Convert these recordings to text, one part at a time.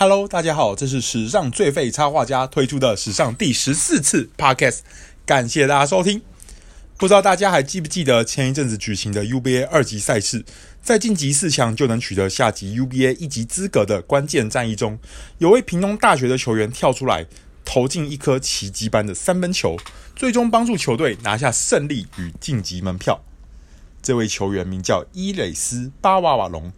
Hello，大家好，这是史上最废插画家推出的史上第十四次 Podcast，感谢大家收听。不知道大家还记不记得前一阵子举行的 UBA 二级赛事，在晋级四强就能取得下级 UBA 一级资格的关键战役中，有位屏东大学的球员跳出来投进一颗奇迹般的三分球，最终帮助球队拿下胜利与晋级门票。这位球员名叫伊蕾丝巴瓦瓦隆，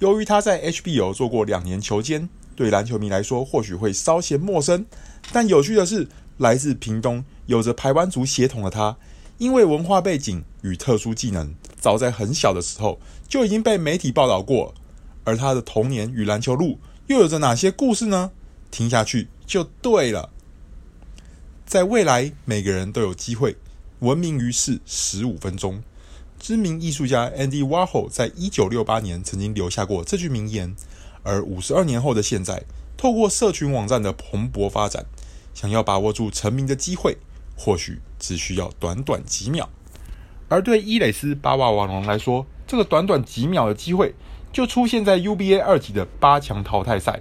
由于他在 HBO 做过两年球监。对篮球迷来说，或许会稍显陌生，但有趣的是，来自屏东、有着排湾族血统的他，因为文化背景与特殊技能，早在很小的时候就已经被媒体报道过。而他的童年与篮球路又有着哪些故事呢？听下去就对了。在未来，每个人都有机会闻名于世十五分钟。知名艺术家 Andy Warhol 在一九六八年曾经留下过这句名言。而五十二年后的现在，透过社群网站的蓬勃发展，想要把握住成名的机会，或许只需要短短几秒。而对伊蕾丝巴瓦瓦隆来说，这个短短几秒的机会，就出现在 UBA 二级的八强淘汰赛。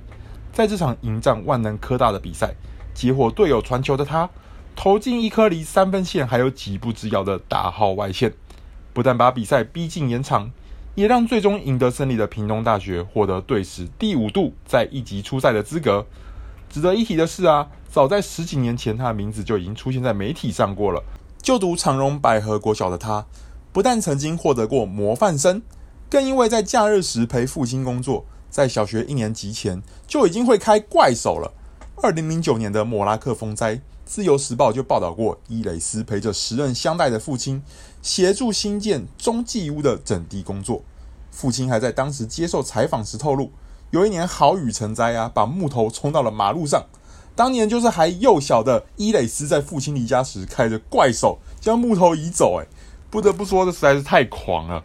在这场迎战万能科大的比赛，接获队友传球的他，投进一颗离三分线还有几步之遥的大号外线，不但把比赛逼进延长。也让最终赢得胜利的屏东大学获得队史第五度在一级出赛的资格。值得一提的是啊，早在十几年前，他的名字就已经出现在媒体上过了。就读长荣百合国小的他，不但曾经获得过模范生，更因为在假日时陪父亲工作，在小学一年级前就已经会开怪手了。二零零九年的莫拉克风灾。《自由时报》就报道过，伊蕾丝陪着时任乡代的父亲，协助新建中继屋的整地工作。父亲还在当时接受采访时透露，有一年豪雨成灾啊，把木头冲到了马路上。当年就是还幼小的伊蕾丝在父亲离家时，开着怪手将木头移走。哎，不得不说，这实在是太狂了。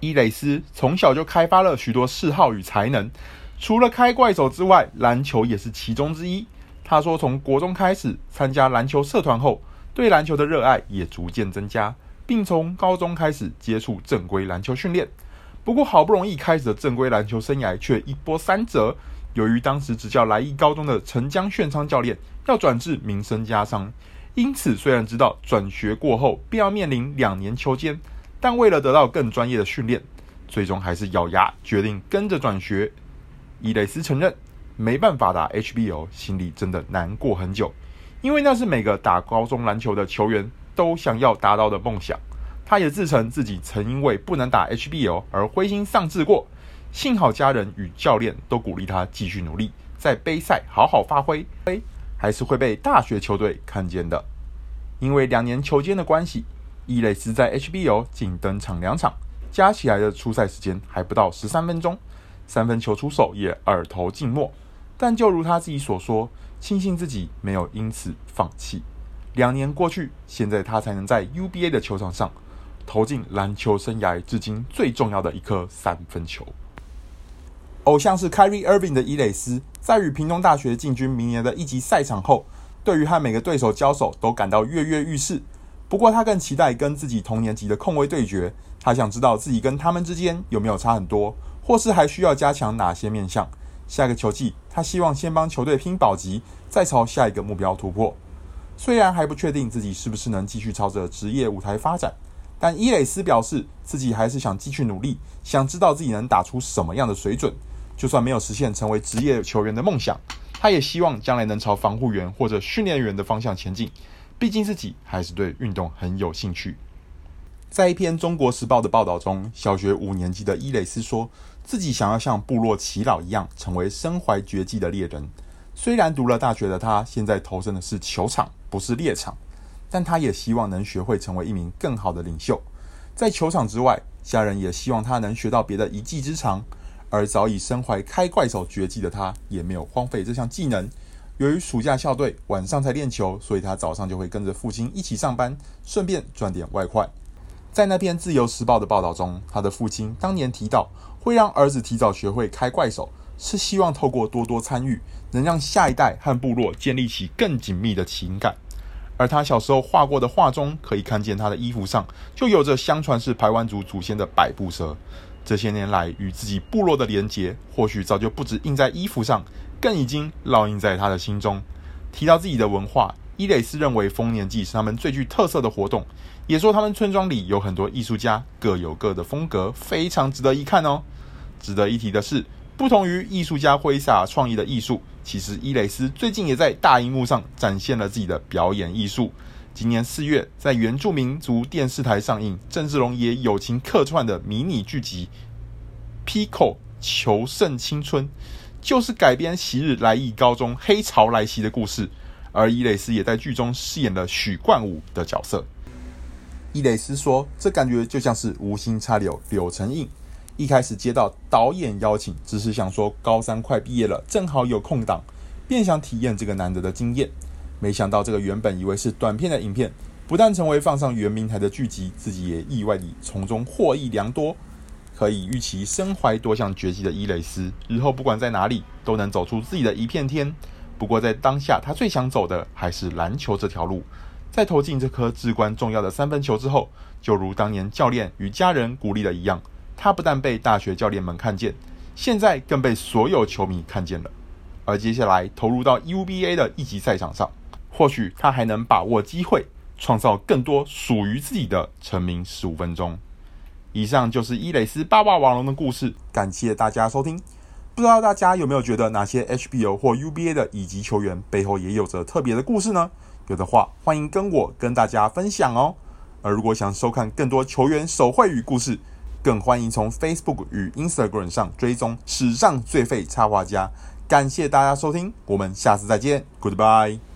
伊蕾丝从小就开发了许多嗜好与才能，除了开怪手之外，篮球也是其中之一。他说：“从国中开始参加篮球社团后，对篮球的热爱也逐渐增加，并从高中开始接触正规篮球训练。不过，好不容易开始的正规篮球生涯却一波三折。由于当时执教来义高中的陈江炫昌教练要转至民生家商，因此虽然知道转学过后必要面临两年球监，但为了得到更专业的训练，最终还是咬牙决定跟着转学。”伊垒丝承认。没办法打 HBO，心里真的难过很久，因为那是每个打高中篮球的球员都想要达到的梦想。他也自称自己曾因为不能打 HBO 而灰心丧志过，幸好家人与教练都鼓励他继续努力，在杯赛好好发挥，还是会被大学球队看见的。因为两年球间的关系，伊垒丝在 HBO 仅登场两场，加起来的出赛时间还不到十三分钟，三分球出手也耳头静默。但就如他自己所说，庆幸自己没有因此放弃。两年过去，现在他才能在 UBA 的球场上投进篮球生涯至今最重要的一颗三分球。偶像是 Kyrie Irving 的伊蕾丝，在与平东大学进军明年的一级赛场后，对于和每个对手交手都感到跃跃欲试。不过，他更期待跟自己同年级的控卫对决。他想知道自己跟他们之间有没有差很多，或是还需要加强哪些面向。下个球季，他希望先帮球队拼保级，再朝下一个目标突破。虽然还不确定自己是不是能继续朝着职业舞台发展，但伊蕾丝表示自己还是想继续努力，想知道自己能打出什么样的水准。就算没有实现成为职业球员的梦想，他也希望将来能朝防护员或者训练员的方向前进。毕竟自己还是对运动很有兴趣。在一篇《中国时报》的报道中，小学五年级的伊蕾丝说自己想要像部落耆老一样，成为身怀绝技的猎人。虽然读了大学的他，现在投身的是球场，不是猎场，但他也希望能学会成为一名更好的领袖。在球场之外，家人也希望他能学到别的一技之长。而早已身怀开怪手绝技的他，也没有荒废这项技能。由于暑假校队，晚上才练球，所以他早上就会跟着父亲一起上班，顺便赚点外快。在那篇《自由时报》的报道中，他的父亲当年提到，会让儿子提早学会开怪手，是希望透过多多参与，能让下一代和部落建立起更紧密的情感。而他小时候画过的画中，可以看见他的衣服上就有着相传是排湾族祖先的百步蛇。这些年来与自己部落的连结，或许早就不止印在衣服上，更已经烙印在他的心中。提到自己的文化，伊蕾丝认为丰年祭是他们最具特色的活动，也说他们村庄里有很多艺术家，各有各的风格，非常值得一看哦。值得一提的是，不同于艺术家挥洒创意的艺术，其实伊蕾丝最近也在大荧幕上展现了自己的表演艺术。今年四月，在原住民族电视台上映，郑志龙也友情客串的迷你剧集《Pico 求胜青春》，就是改编昔日来义高中黑潮来袭的故事。而伊蕾丝也在剧中饰演了许冠武的角色。伊蕾丝说：“这感觉就像是无心插柳柳成荫。一开始接到导演邀请，只是想说高三快毕业了，正好有空档，便想体验这个难得的经验。”没想到这个原本以为是短片的影片，不但成为放上原民台的剧集，自己也意外地从中获益良多。可以预期身怀多项绝技的伊蕾丝，日后不管在哪里都能走出自己的一片天。不过在当下，他最想走的还是篮球这条路。在投进这颗至关重要的三分球之后，就如当年教练与家人鼓励的一样，他不但被大学教练们看见，现在更被所有球迷看见了。而接下来投入到 UBA 的一级赛场上。或许他还能把握机会，创造更多属于自己的成名十五分钟。以上就是伊蕾丝八卦网龙的故事，感谢大家收听。不知道大家有没有觉得哪些 HBO 或 UBA 的乙级球员背后也有着特别的故事呢？有的话，欢迎跟我跟大家分享哦。而如果想收看更多球员手绘与故事，更欢迎从 Facebook 与 Instagram 上追踪史上最废插画家。感谢大家收听，我们下次再见，Goodbye。